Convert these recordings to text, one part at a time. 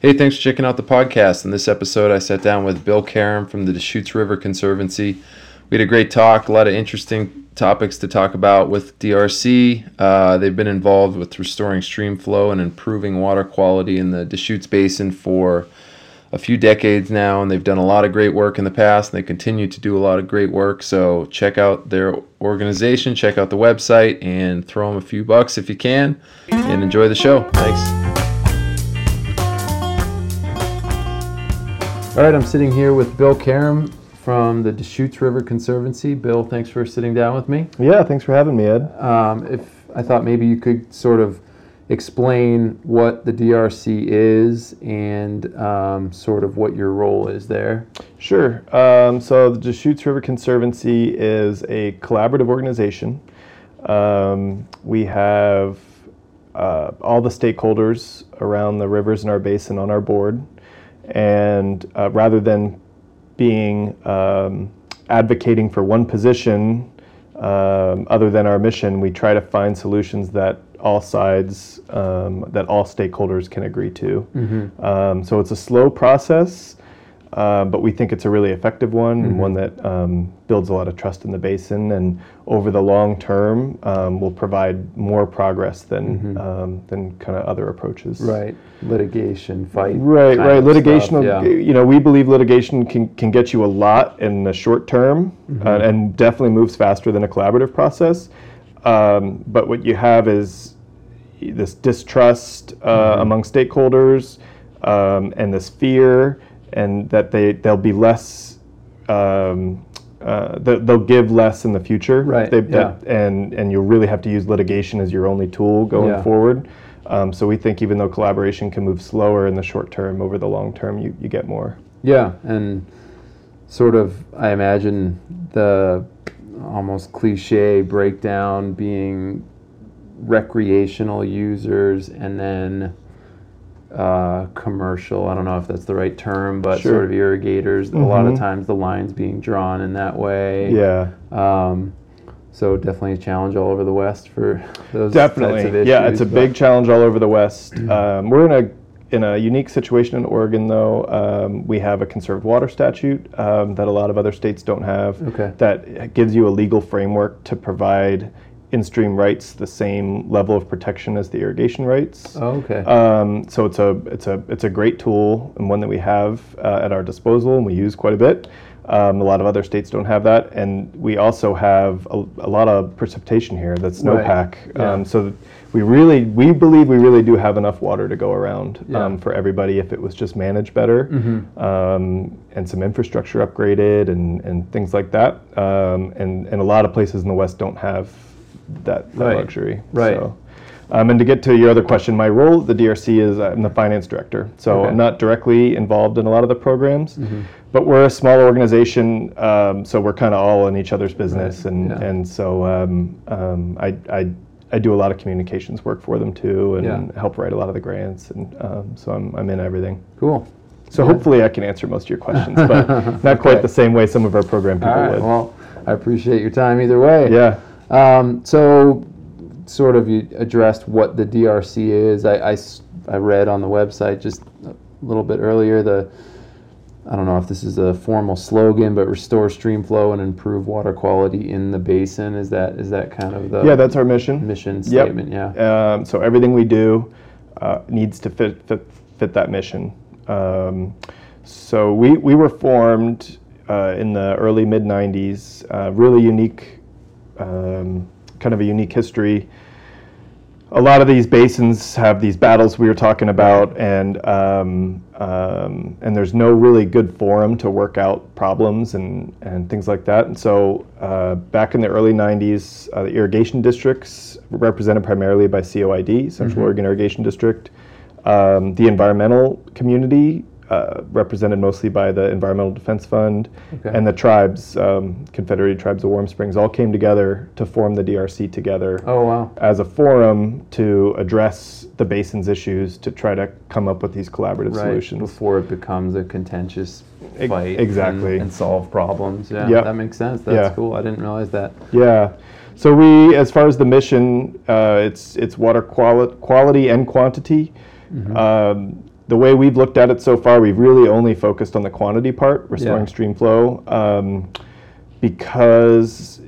Hey, thanks for checking out the podcast. In this episode, I sat down with Bill Caram from the Deschutes River Conservancy. We had a great talk, a lot of interesting topics to talk about with DRC. Uh, they've been involved with restoring stream flow and improving water quality in the Deschutes Basin for a few decades now, and they've done a lot of great work in the past, and they continue to do a lot of great work. So check out their organization, check out the website, and throw them a few bucks if you can, and enjoy the show. Thanks. All right, I'm sitting here with Bill Caram from the Deschutes River Conservancy. Bill, thanks for sitting down with me. Yeah, thanks for having me, Ed. Um, if I thought maybe you could sort of explain what the DRC is and um, sort of what your role is there. Sure. Um, so the Deschutes River Conservancy is a collaborative organization. Um, we have uh, all the stakeholders around the rivers in our basin on our board, and uh, rather than being um, advocating for one position um, other than our mission, we try to find solutions that all sides, um, that all stakeholders can agree to. Mm-hmm. Um, so it's a slow process, uh, but we think it's a really effective one mm-hmm. one that um, builds a lot of trust in the basin. And over the long term, um, will provide more progress than mm-hmm. Um, than kind of other approaches. Right, litigation, fight. Right, right. Litigation. Yeah. You know, we believe litigation can can get you a lot in the short term, mm-hmm. uh, and definitely moves faster than a collaborative process. Um, but what you have is this distrust uh, mm-hmm. among stakeholders um, and this fear, and that they they'll be less. Um, uh, they'll give less in the future. Right. They, yeah. and and you'll really have to use litigation as your only tool going yeah. forward. Um, so we think even though collaboration can move slower in the short term, over the long term, you, you get more. Yeah, and sort of I imagine the almost cliche breakdown being recreational users and then uh, commercial. I don't know if that's the right term, but sure. sort of irrigators. Mm-hmm. A lot of mm-hmm. times the lines being drawn in that way. Yeah. Um, so definitely a challenge all over the West for those definitely. Issues, yeah, it's a big challenge all over the West. Um, we're in a in a unique situation in Oregon, though, um, we have a conserved water statute um, that a lot of other states don't have. Okay. That gives you a legal framework to provide in-stream rights the same level of protection as the irrigation rights. Oh, okay. Um, so it's a it's a it's a great tool and one that we have uh, at our disposal and we use quite a bit. Um, a lot of other states don't have that, and we also have a, a lot of precipitation here. That's snowpack. Right. Yeah. Um, so we really we believe we really do have enough water to go around yeah. um, for everybody if it was just managed better mm-hmm. um, and some infrastructure upgraded and, and things like that um, and and a lot of places in the west don't have that, that right. luxury right so, um, and to get to your other question my role at the drc is i'm the finance director so okay. i'm not directly involved in a lot of the programs mm-hmm. but we're a small organization um, so we're kind of all in each other's business right. and yeah. and so um, I, I I do a lot of communications work for them too, and yeah. help write a lot of the grants, and um, so I'm I'm in everything. Cool. So yeah. hopefully I can answer most of your questions, but not okay. quite the same way some of our program people right. would. Well, I appreciate your time either way. Yeah. Um, so, sort of you addressed what the DRC is. I, I, I read on the website just a little bit earlier the I don't know if this is a formal slogan, but restore stream flow and improve water quality in the basin. Is that is that kind of the yeah? That's our mission. Mission statement. Yep. Yeah. Um, so everything we do uh, needs to fit fit, fit that mission. Um, so we we were formed uh, in the early mid '90s. Uh, really unique, um, kind of a unique history a lot of these basins have these battles we were talking about, and um, um, and there's no really good forum to work out problems and, and things like that. And so uh, back in the early 90s, uh, the irrigation districts, represented primarily by COID, Central mm-hmm. Oregon Irrigation District, um, the environmental community uh, represented mostly by the Environmental Defense Fund okay. and the tribes, um, Confederated Tribes of Warm Springs, all came together to form the DRC together. Oh, wow. As a forum to address the basin's issues to try to come up with these collaborative right. solutions. Before it becomes a contentious fight. exactly. And, and, solve problems. Yeah, yep. that makes sense. That's yeah. cool. I didn't realize that. Yeah. So we, as far as the mission, uh, it's it's water quali- quality and quantity. Mm-hmm. Um, the way we've looked at it so far, we've really only focused on the quantity part, restoring Yeah. stream flow, um, because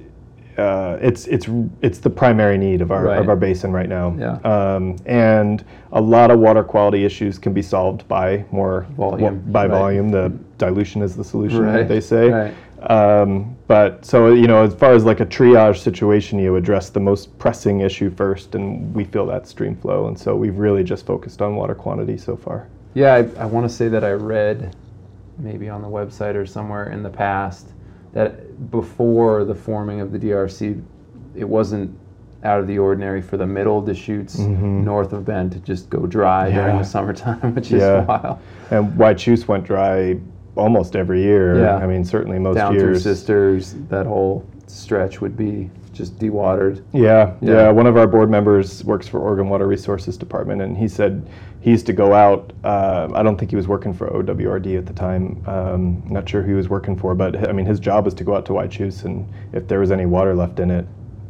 uh, it's it's it's the primary need of our Right. of our basin right now. Yeah. Um, and a lot of water quality issues can be solved by more Volume, by right. volume. The dilution is the solution, Right, they say. right. Um, but so you know, as far as like a triage situation, you address the most pressing issue first, and we feel that stream flow, and so we've really just focused on water quantity so far. Yeah, I, I want to say that I read maybe on the website or somewhere in the past that before the forming of the DRC, it wasn't out of the ordinary for the middle of Deschutes, north of Bend to just go dry during Mm-hmm. The summertime, which is Yeah. wild. And Whychus went dry almost every year. Yeah. I mean, certainly most Down years. Sisters, that whole stretch would be just dewatered. Yeah, Yeah. yeah, One of our board members works for Oregon Water Resources Department, and he said he used to go out. Uh, I don't think he was working for OWRD at the time. Um, not sure who he was working for, but I mean, his job was to go out to Whychus, and if there was any water left in it,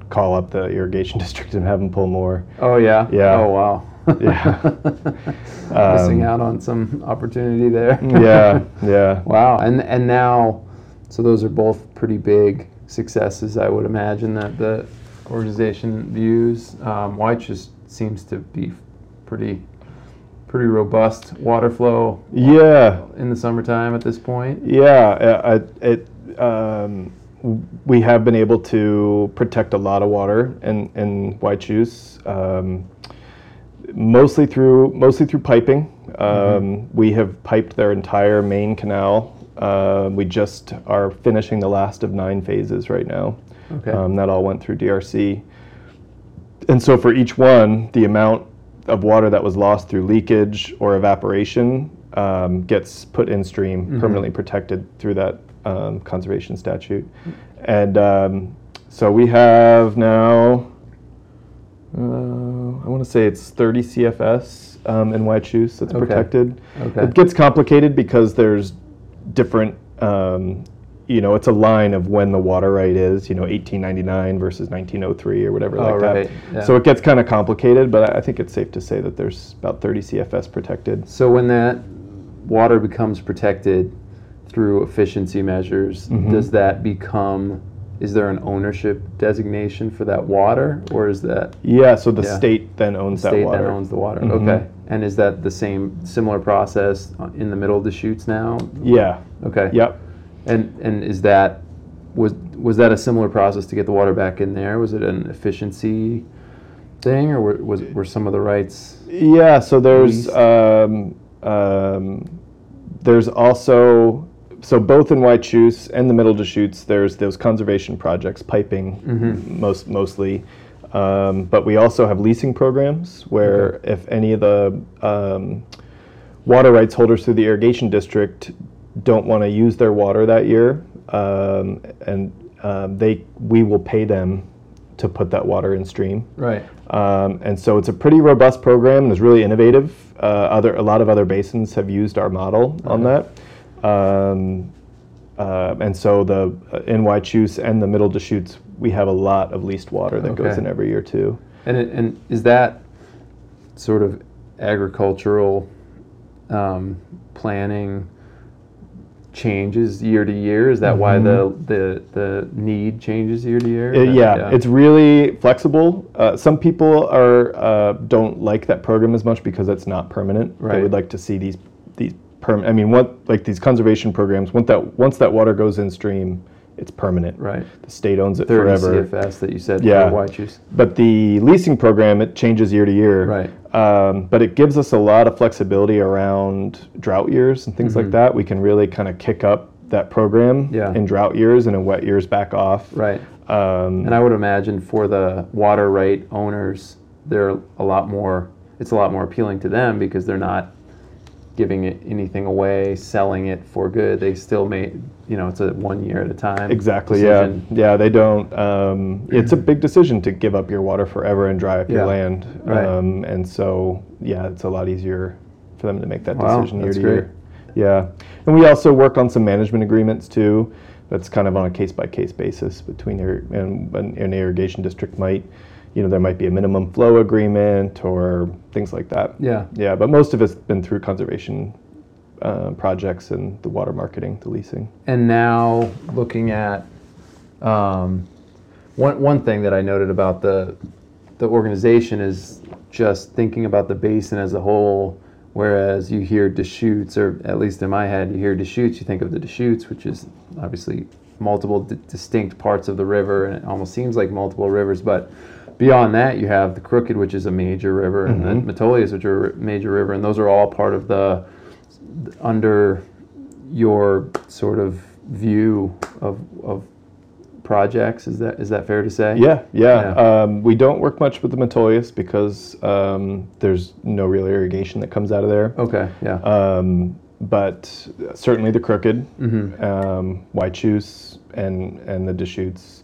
call up the irrigation district and have them pull more. Oh yeah. Yeah. Oh wow. Yeah. Missing Um, out on some opportunity there. yeah, yeah. Wow. And and now, so those are both pretty big successes, I would imagine that the organization views. Um, Whychus seems to be pretty pretty robust water flow Yeah, in the summertime at this point. Yeah, I, I- it, um, we have been able to protect a lot of water in, in Whychus, um, mostly through mostly through piping. Um, We have piped their entire main canal. Uh, we just are finishing the last of nine phases right now. Okay. Um, that all went through DRC. And so for each one, the amount of water that was lost through leakage or evaporation um, gets put in stream, permanently protected through that um, conservation statute. And um, so we have now, uh, I want to say it's 30 CFS um, in Whychus that's Okay. protected. Okay. It gets complicated because there's different, um, you know, it's a line of when the water right is, you know, 1899 versus 1903 or whatever Oh, like right, that. yeah. So it gets kind of complicated, but I think it's safe to say that there's about 30 CFS protected. So when that water becomes protected through efficiency measures, Mm-hmm. does that become is there an ownership designation for that water or is that Yeah, so the Yeah. state then owns that state water. that owns the water? Mhm. Okay. And is that the same similar process in the middle of Deschutes now? Yeah. Okay. Yep. And and is that was was that a similar process to get the water back in there? Was it an efficiency thing, or were, was were some of the rights? Yeah, so there's um, um, there's also so both in Whychus and the Middle Deschutes, there's those conservation projects, piping Mm-hmm. most mostly, um, but we also have leasing programs where if any of the um, water rights holders through the irrigation district don't want to use their water that year, um, and um, they we will pay them to put that water in stream. Right. Um, and so it's a pretty robust program and is really innovative. Uh, other a lot of other basins have used our model on that. Um, uh, and so the uh, in Whychus and the Middle Deschutes, we have a lot of leased water that goes in every year too. And it, and is that sort of agricultural um, planning changes year to year? Is that why the, the the need changes year to year? Uh, yeah, it's really flexible. Uh, some people are uh, don't like that program as much because it's not permanent. They Right. would like to see these these perm. I mean, what like these conservation programs? Once that once that water goes in stream, it's permanent. right. The state owns it forever. CFS that you said Yeah. But the leasing program it changes year to year. Right. Um, but it gives us a lot of flexibility around drought years and things like that. We can really kind of kick up that program Mm-hmm. Yeah. in drought years and in wet years back off. Right. Um, And I would imagine for the water right owners, they're a lot more. It's a lot more appealing to them because they're not giving it anything away, selling it for good. They still may, you know, it's a one year at a time. Exactly. decision. Yeah. Yeah. They don't. Um, it's a big decision to give up your water forever and dry up Yeah. your land. Right. Um, and so, yeah, it's a lot easier for them to make that Wow, decision year to great. year. Yeah. And we also work on some management agreements too. That's kind of on a case by case basis between ir- and an, an irrigation district might, you know, there might be a minimum flow agreement or things like that. Yeah. Yeah, but most of it's been through conservation uh, projects and the water marketing, the leasing. And now looking at um, one one thing that I noted about the the organization is just thinking about the basin as a whole. Whereas you hear Deschutes, or at least in my head, you hear Deschutes, you think of the Deschutes, which is obviously multiple d- distinct parts of the river, and it almost seems like multiple rivers. But beyond that, you have the Crooked, which is a major river, and Mm-hmm. the Metolius, which are a major river, and those are all part of the under your sort of view of, of projects. Is that is that fair to say? Yeah, yeah. Yeah. Um, we don't work much with the Metolius because um, there's no real irrigation that comes out of there. Okay. Yeah. Um, but certainly the Crooked, Mm-hmm. um, and and the Deschutes.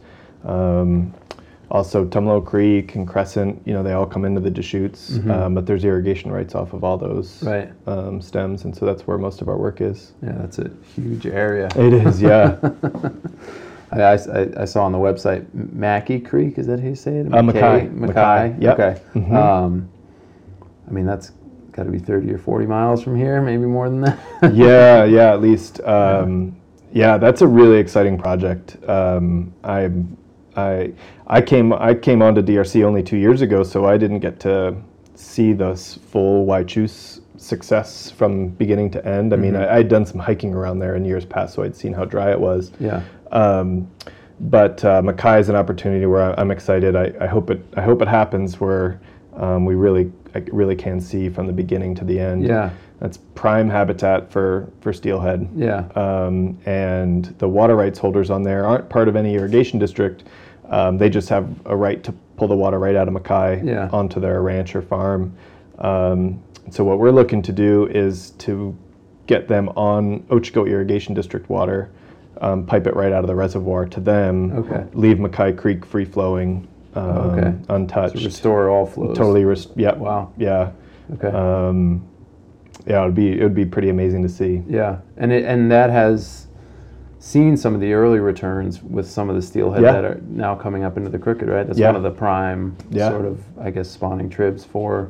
Also, Tumalo Creek and Crescent, you know, they all come into the Deschutes, um, but there's irrigation rights off of all those Mm-hmm. Right. um, stems, and so that's where most of our work is. Yeah, that's a huge area. It is, yeah. I, I, I saw on the website Mackey Creek. Is that how you say it? Uh, Mackay. Mackay. Yep. Okay. Mhm. Um, I mean, that's got to be thirty or forty miles from here, maybe more than that. yeah, yeah, at least. Um, yeah, that's a really exciting project. Um, I, I, came I came onto DRC only two years ago, so I didn't get to see the full Whychus success from beginning to end. I mean, I, I'd done some hiking around there in years past, so I'd seen how dry it was. yeah. Um, but uh, Mackay is an opportunity where I- I'm excited. I, I hope it I hope it happens where um, we really I really can see from the beginning to the end. Yeah. That's prime habitat for for steelhead. Yeah. Um, and the water rights holders on there aren't part of any irrigation district. Um, they just have a right to pull the water right out of Mackay Yeah. onto their ranch or farm. Um, so what we're looking to do is to get them on Ochoco Irrigation District water, um, pipe it right out of the reservoir to them, Okay. leave Mackay Creek free flowing, um, Okay. untouched. To restore all flows. Totally, res- yeah, Wow. yeah, Okay. um, yeah. It would be it would be pretty amazing to see. Yeah, and it, and that has seen some of the early returns with some of the steelhead Yeah. that are now coming up into the Crooked, right? That's Yeah. one of the prime Yeah. sort of, I guess, spawning tribs for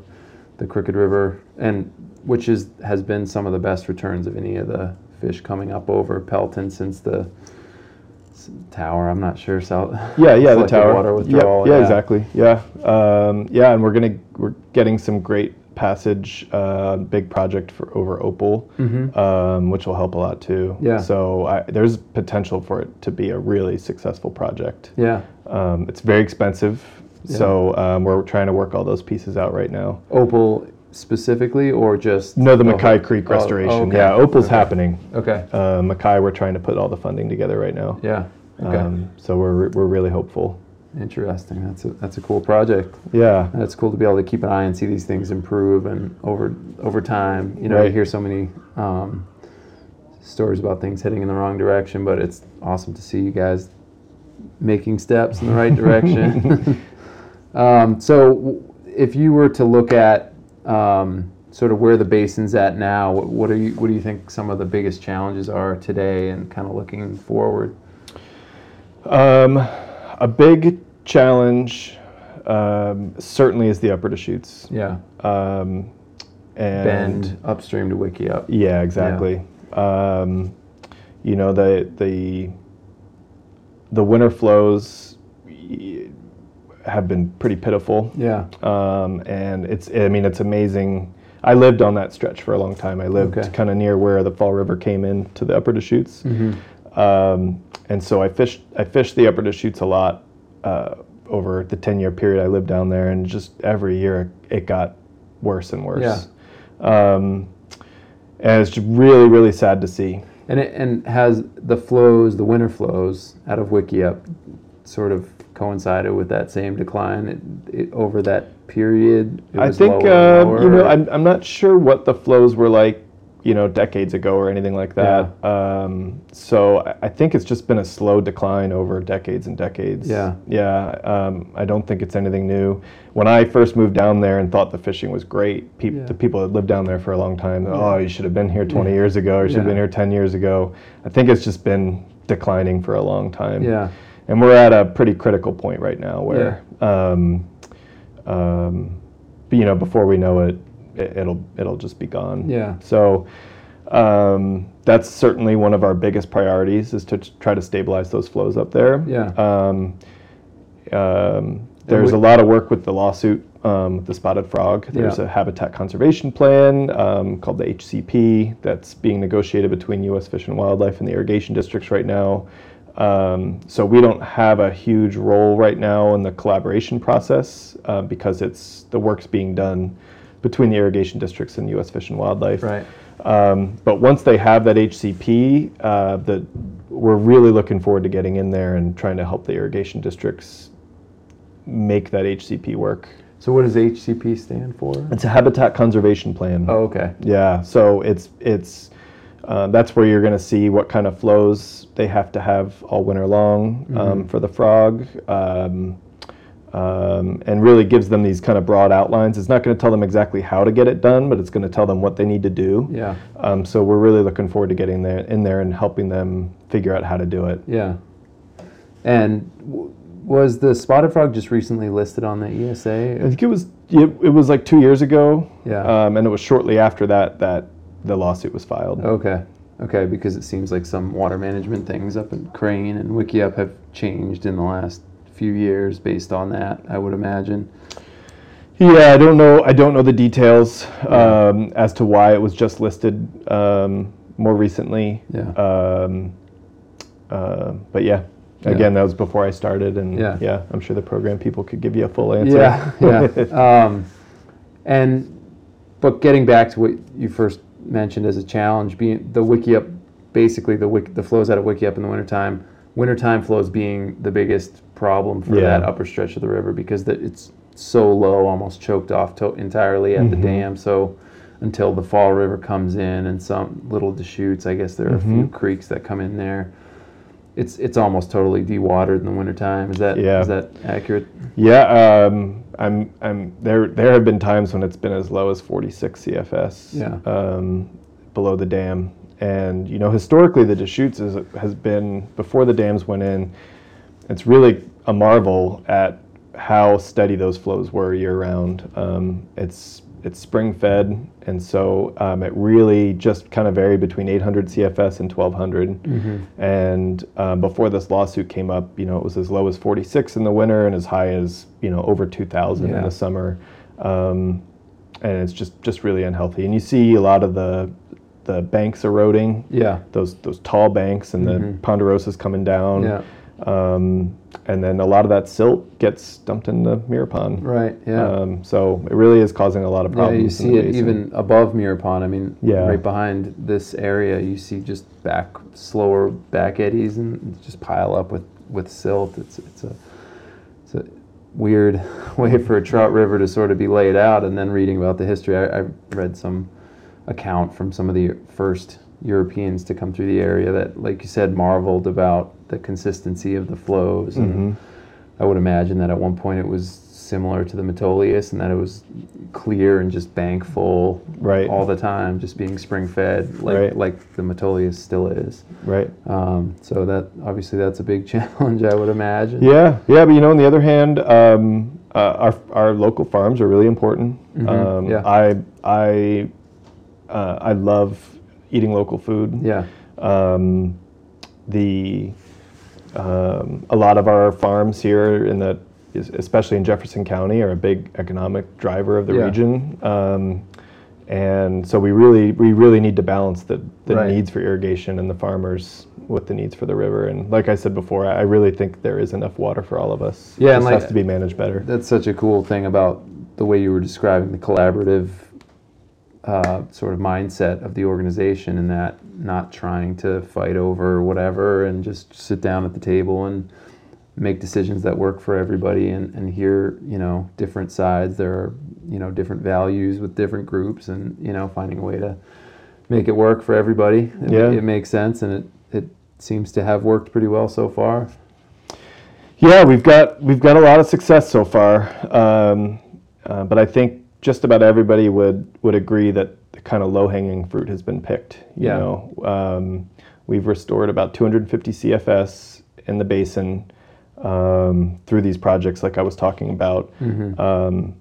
the Crooked River, and which is has been some of the best returns of any of the fish coming up over Pelton since the tower. I'm not sure. South. Yeah, yeah, the tower. water Yep, withdrawal. yeah, exactly. Yeah, um, yeah, and we're gonna we're getting some great passage, uh, big project for over Opal, um, which will help a lot too. Mm-hmm. Yeah. So I, there's potential for it to be a really successful project. Yeah. Um, it's very expensive, so um, we're trying to work all those pieces out right now. Opal specifically, or just No, the Oh, Mackay Creek oh, restoration. okay. Yeah, Opal's Okay. happening. Okay. Uh, Mackay, we're trying to put all the funding together right now. Yeah. Okay. Um, so we're we're really hopeful. Interesting. That's a that's a cool project. Yeah. That's cool to be able to keep an eye and see these things improve and over over time. You know, you Right. hear so many um, stories about things heading in the wrong direction, but it's awesome to see you guys making steps in the right direction. um, so, if you were to look at um, sort of where the basin's at now, what, what are you what do you think some of the biggest challenges are today, and kind of looking forward? Um, a big challenge um, certainly is the upper Deschutes. Yeah, Um, and bend upstream to Wickiup. Yeah, exactly. Um, you know the the the winter flows have been pretty pitiful. Yeah. um, and it's I mean it's amazing. I lived on that stretch for a long time. I lived Okay. kind of near where the Fall River came in to the Upper Deschutes, Mm-hmm. um, and so I fished I fished the Upper Deschutes a lot uh, over the ten year period I lived down there, and just every year it got worse and worse. Um, and it's really really sad to see. And it and has the flows, the winter flows out of Wickiup, sort of coincided with that same decline it, it, over that period. I think uh, you know? I'm, I'm not sure what the flows were like you know decades ago or anything like that. Um, so I, think it's just been a slow decline over decades and decades. Yeah. yeah. Um, I don't think it's anything new. When I first moved down there and thought the fishing was great, peop Yeah. the people that lived down there for a long time. Oh, you should have been here 20 years ago. Or you should have been here 10 years ago. I think it's just been declining for a long time yeah, and we're at a pretty critical point right now where um, um, you know, before we know it, it'll it'll just be gone. Yeah. So um, that's certainly one of our biggest priorities is to try to stabilize those flows up there. Yeah. Um, um, there's a lot of work with the lawsuit um, the spotted frog. There's Yeah. a habitat conservation plan um, called the HCP that's being negotiated between U.S. Fish and Wildlife and the irrigation districts right now. Um, so we don't have a huge role right now in the collaboration process uh, because it's the work's being done between the irrigation districts and U.S. Fish and Wildlife. Right. Um, but once they have that HCP, uh, the, we're really looking forward to getting in there and trying to help the irrigation districts make that HCP work. So what does HCP stand for? It's a habitat conservation plan. Oh, okay. Yeah, so it's it's uh, that's where you're going to see what kind of flows they have to have all winter long um, for the frog, um, um, and really gives them these kind of broad outlines. It's not going to tell them exactly how to get it done, but it's going to tell them what they need to do. Yeah. Um, so we're really looking forward to getting there in there and helping them figure out how to do it. Yeah. And w- was the spotted frog just recently listed on the ESA? I think it was it, it was like two years ago. Yeah. Um, and it was shortly after that that the lawsuit was filed. Okay. Okay, because it seems like some water management things up in Crane and Wickiup have changed in the last few years based on that, I would imagine. Yeah, I don't know. I don't know the details um, as to why it was just listed um, more recently. Yeah. Um, uh, but yeah, Yeah. again, that was before I started, and Yeah. yeah, I'm sure the program people could give you a full answer. Yeah, yeah. um, and but getting back to what you first mentioned as a challenge, being the Wickiup, basically the wiki, the flows out of Wickiup in the wintertime, wintertime flows being the biggest problem for Yeah. that upper stretch of the river because the, it's so low, almost choked off to- entirely at the dam. So until the fall river comes in and some little Deschutes, I guess there are a few creeks that come in there. It's it's almost totally dewatered in the wintertime. Is that is Yeah. that accurate? Yeah, um, I'm, I'm there. There have been times when it's been as low as 46 CFS Yeah. um, below the dam, and you know historically the Deschutes is, has been before the dams went in. It's really a marvel at how steady those flows were year round. Um, it's it's spring fed, and so um, it really just kind of varied between 800 CFS and 1200. And um, before this lawsuit came up, you know, it was as low as 46 in the winter and as high as you know over 2,000 Yeah. in the summer. Um, and it's just just really unhealthy. And you see a lot of the the banks eroding Yeah. those those tall banks and the ponderosas coming down. Yeah. Um, and then a lot of that silt gets dumped in the mirror pond. Right. Yeah. Um, so it really is causing a lot of problems. yeah. You see it basin. even above Mirror Pond. I mean, Yeah. right behind this area, you see just back slower back eddies and just pile up with with silt. It's it's a it's a weird way for a trout river to sort of be laid out. And then reading about the history, I, I read some account from some of the first Europeans to come through the area that, like you said, marveled about the consistency of the flows. And I would imagine that at one point it was similar to the Metolius and that it was clear and just bank full Right. all the time, just being spring fed like Right. like the Metolius still is. right. Um, so that obviously that's a big challenge, I would imagine. Yeah, yeah, but you know, on the other hand, um, uh, our our local farms are really important. Um, yeah. I I uh, I love eating local food. Yeah. Um, the um, a lot of our farms here in the especially in Jefferson County are a big economic driver of the Yeah. region. Um, and so we really we really need to balance the, the Right. needs for irrigation and the farmers with the needs for the river. And like I said before, I really think there is enough water for all of us. Yeah, it and just like- has to be managed better. That's such a cool thing about the way you were describing the collaborative uh, sort of mindset of the organization and that not trying to fight over whatever and just sit down at the table and make decisions that work for everybody and, and hear, you know, different sides. There are, you know, different values with different groups and, you know, finding a way to make it work for everybody. It, Yeah. it makes sense and it, it seems to have worked pretty well so far. Yeah, we've got we've got a lot of success so far, um, uh, but I think just about everybody would would agree that the kind of low hanging fruit has been picked. You Yeah. know, um, we've restored about 250 CFS in the basin. um, through these projects, like I was talking about, Mm-hmm. um,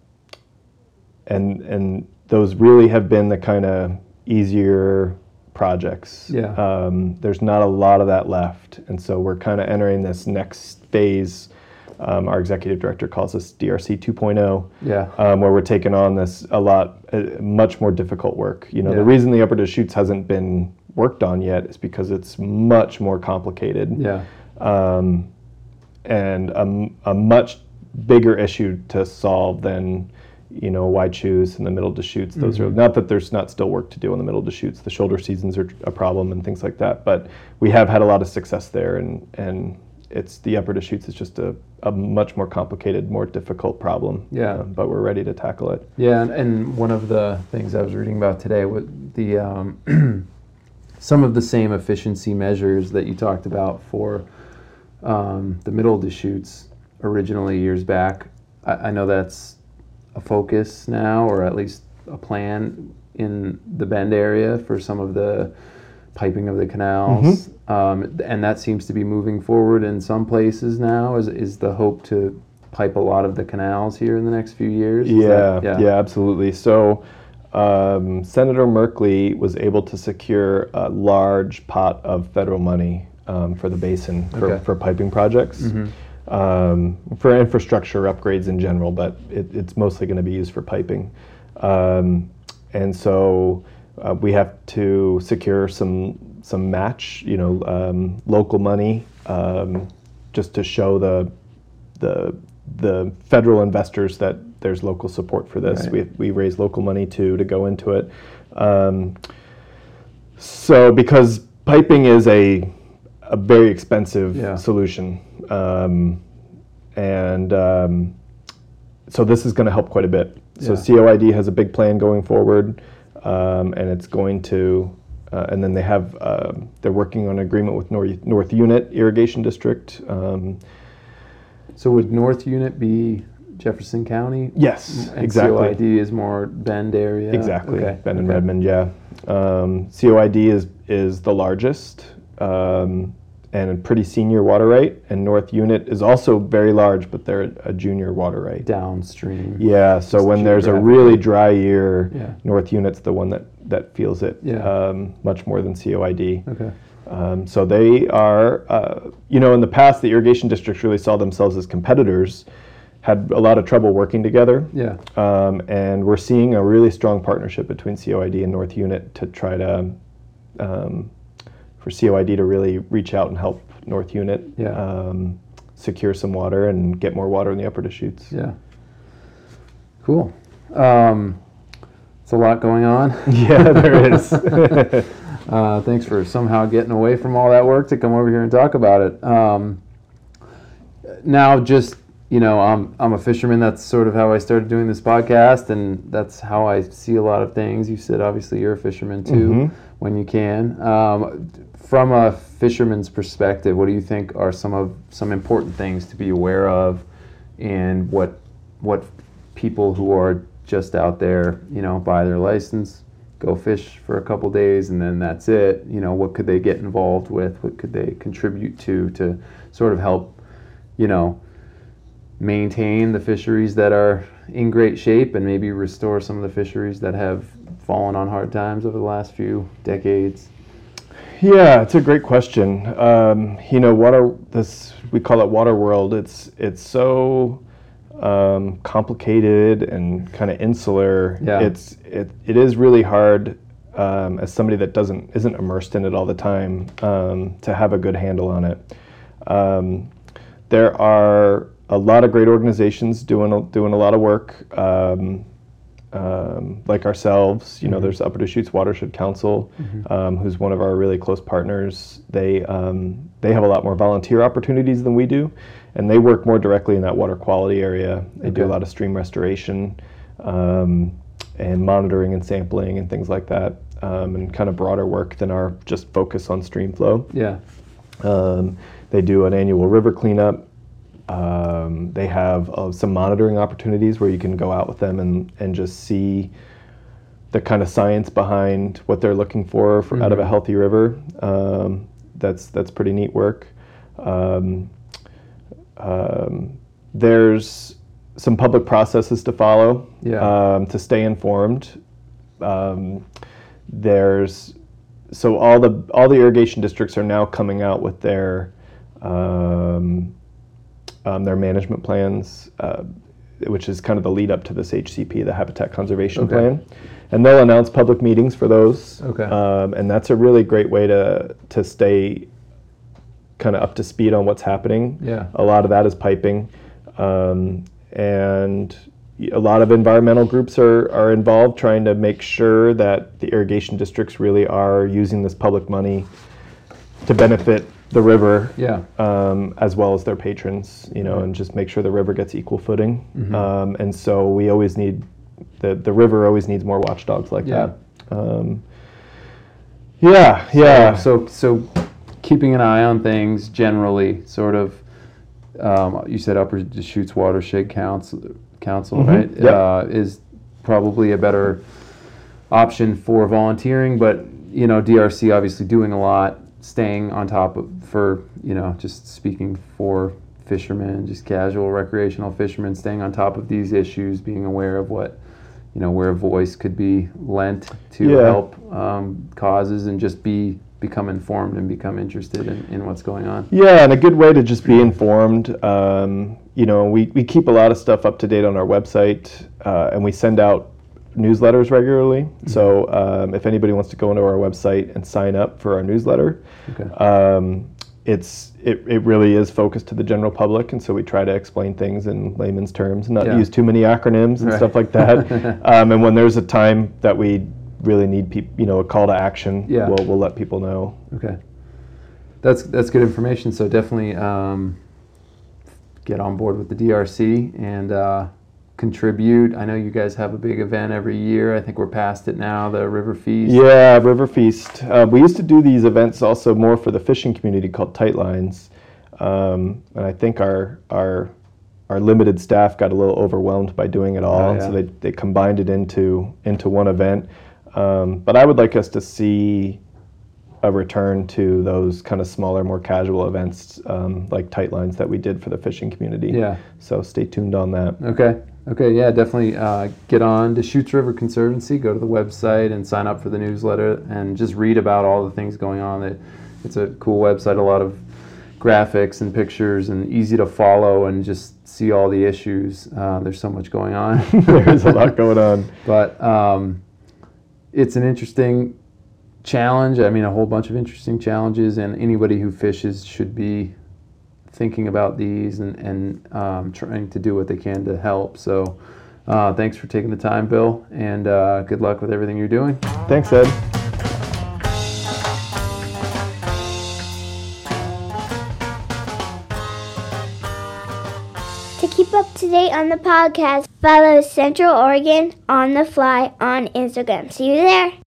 and and those really have been the kind of easier projects. Yeah. Um, there's not a lot of that left, and so we're kind of entering this next phase. Um, our executive director calls this DRC 2.0 Yeah. um, where we're taking on this a lot, uh, much more difficult work. You know, Yeah. the reason the upper Deschutes hasn't been worked on yet is because it's much more complicated Yeah. um, and a much bigger issue to solve than, you know, Whychus in the middle Deschutes. Those are not that there's not still work to do on the middle Deschutes. The shoulder seasons are a problem and things like that. But we have had a lot of success there, and and it's the upper Deschutes is just a, a much more complicated, more difficult problem. Yeah. Um, but we're ready to tackle it. Yeah, and, and one of the things I was reading about today was the um, some of the same efficiency measures that you talked about for um, the middle Deschutes originally years back. I, I know that's a focus now, or at least a plan in the Bend area for some of the piping of the canals, um, and that seems to be moving forward in some places now. Is is the hope to pipe a lot of the canals here in the next few years? Yeah, that- yeah, absolutely. So, um, Senator Merkley was able to secure a large pot of federal money um, for the basin for, Okay. for piping projects, um, for infrastructure upgrades in general, but it, it's mostly going to be used for piping. Um, and so uh, we have to secure some some match, you know, um, local money, um, just to show the the the federal investors that there's local support for this. Right. We, we raise local money too to go into it. Um, so because piping is a a very expensive Yeah. solution, um, and um, so this is going to help quite a bit. So Yeah. COID has a big plan going forward, um, and it's going to. Uh, and then they have um they're working on an agreement with North, North Unit Irrigation District. Um, So would North Unit be Jefferson County? yes, And exactly. COID is more Bend area. Exactly. Okay. Bend and okay. Redmond, yeah. Um, COID is is the largest um, and a pretty senior water right, and North Unit is also very large, but they're a junior water right. Downstream. Yeah. So when there's a really dry year, Yeah. North Unit's the one that that feels it Yeah. um, much more than COID. Okay. Um, so they are, uh, you know, in the past, the irrigation districts really saw themselves as competitors, had a lot of trouble working together. Yeah. Um, and we're seeing a really strong partnership between COID and North Unit to try to, um, for COID to really reach out and help North Unit Yeah. um, secure some water and get more water in the upper Deschutes. Yeah. Cool. Um, it's a lot going on. Yeah, there is. Uh, thanks for somehow getting away from all that work to come over here and talk about it. Um, now, just you know, I'm I'm a fisherman. That's sort of how I started doing this podcast, and that's how I see a lot of things. You said obviously you're a fisherman too, Mhm. when you can. Um, from a fisherman's perspective, what do you think are some of some important things to be aware of, and what what people who are just out there, you know, buy their license, go fish for a couple days, and then that's it. You know, what could they get involved with? What could they contribute to to sort of help, you know, maintain the fisheries that are in great shape and maybe restore some of the fisheries that have fallen on hard times over the last few decades? Yeah, it's a great question. Um, you know, water. This we call it water world. It's it's so um, complicated and kind of insular. Yeah. It's it, it is really hard um, as somebody that doesn't isn't immersed in it all the time um, to have a good handle on it. Um, there are a lot of great organizations doing a, doing a lot of work. Um, um, like ourselves, you know, there's Upper Deschutes Watershed Council, um, who's one of our really close partners. They um, they have a lot more volunteer opportunities than we do, and they work more directly in that water quality area. They do a lot of stream restoration, um, and monitoring and sampling and things like that, um, and kind of broader work than our just focus on stream flow. Yeah. Um, they do an annual river cleanup. Um, they have uh, some monitoring opportunities where you can go out with them and, and just see the kind of science behind what they're looking for, for out of a Mhm. healthy river. Um, that's that's pretty neat work. Um, um, there's some public processes to follow Yeah. um, to stay informed. Um, there's so all the all the irrigation districts are now coming out with their um, um, their management plans, uh, which is kind of the lead up to this HCP, the Habitat Conservation Okay. Plan, and they'll announce public meetings for those. Okay. um, and that's a really great way to to stay kind of up to speed on what's happening. Yeah. A lot of that is piping. Um, and a lot of environmental groups are, are involved trying to make sure that the irrigation districts really are using this public money to benefit the river Yeah. um, as well as their patrons, you know, and just make sure the river gets equal footing. Mhm. Um, and so we always need, the, the river always needs more watchdogs like Yeah. that. Um, yeah, yeah. So so keeping an eye on things generally, sort of. Um, you said Upper Deschutes Watershed Council, Council, Mhm, right? yep. Uh, is probably a better option for volunteering, but you know, DRC obviously doing a lot, staying on top of for you know, just speaking for fishermen, just casual recreational fishermen, staying on top of these issues, being aware of what you know where a voice could be lent to Yeah. help um, causes and just be become informed and become interested in, in what's going on. Yeah, and a good way to just be informed. Um, you know, we, we keep a lot of stuff up to date on our website, uh, and we send out newsletters regularly. So um, if anybody wants to go into our website and sign up for our newsletter, Okay. um, it's it, it really is focused to the general public, and so we try to explain things in layman's terms, and not Yeah. use too many acronyms and Right. stuff like that. um, and when there's a time that we really need people, you know, a call to action, Yeah. we'll we'll let people know. Okay. That's that's good information. So definitely um, get on board with the DRC and uh, contribute. I know you guys have a big event every year. I think we're past it now, the River Feast. Yeah, River Feast. Uh, we used to do these events also more for the fishing community called Tight Lines, um, and I think our our our limited staff got a little overwhelmed by doing it all, Oh, and so they, they combined it into into one event. Um, but I would like us to see a return to those kind of smaller, more casual events um, like Tight Lines that we did for the fishing community. Yeah. So stay tuned on that. Okay. Okay. Yeah. Definitely uh, get on Deschutes River Conservancy. Go to the website and sign up for the newsletter and just read about all the things going on. It, it's a cool website. A lot of graphics and pictures and easy to follow and just see all the issues. Uh, there's so much going on. There's a lot going on. but um, it's an interesting challenge. I mean, a whole bunch of interesting challenges, and anybody who fishes should be thinking about these and, and um, trying to do what they can to help. So, uh, thanks for taking the time, Bill, and uh, good luck with everything you're doing. Thanks, Ed. To keep up to date on the podcast, follow Central Oregon on the Fly on Instagram. See you there.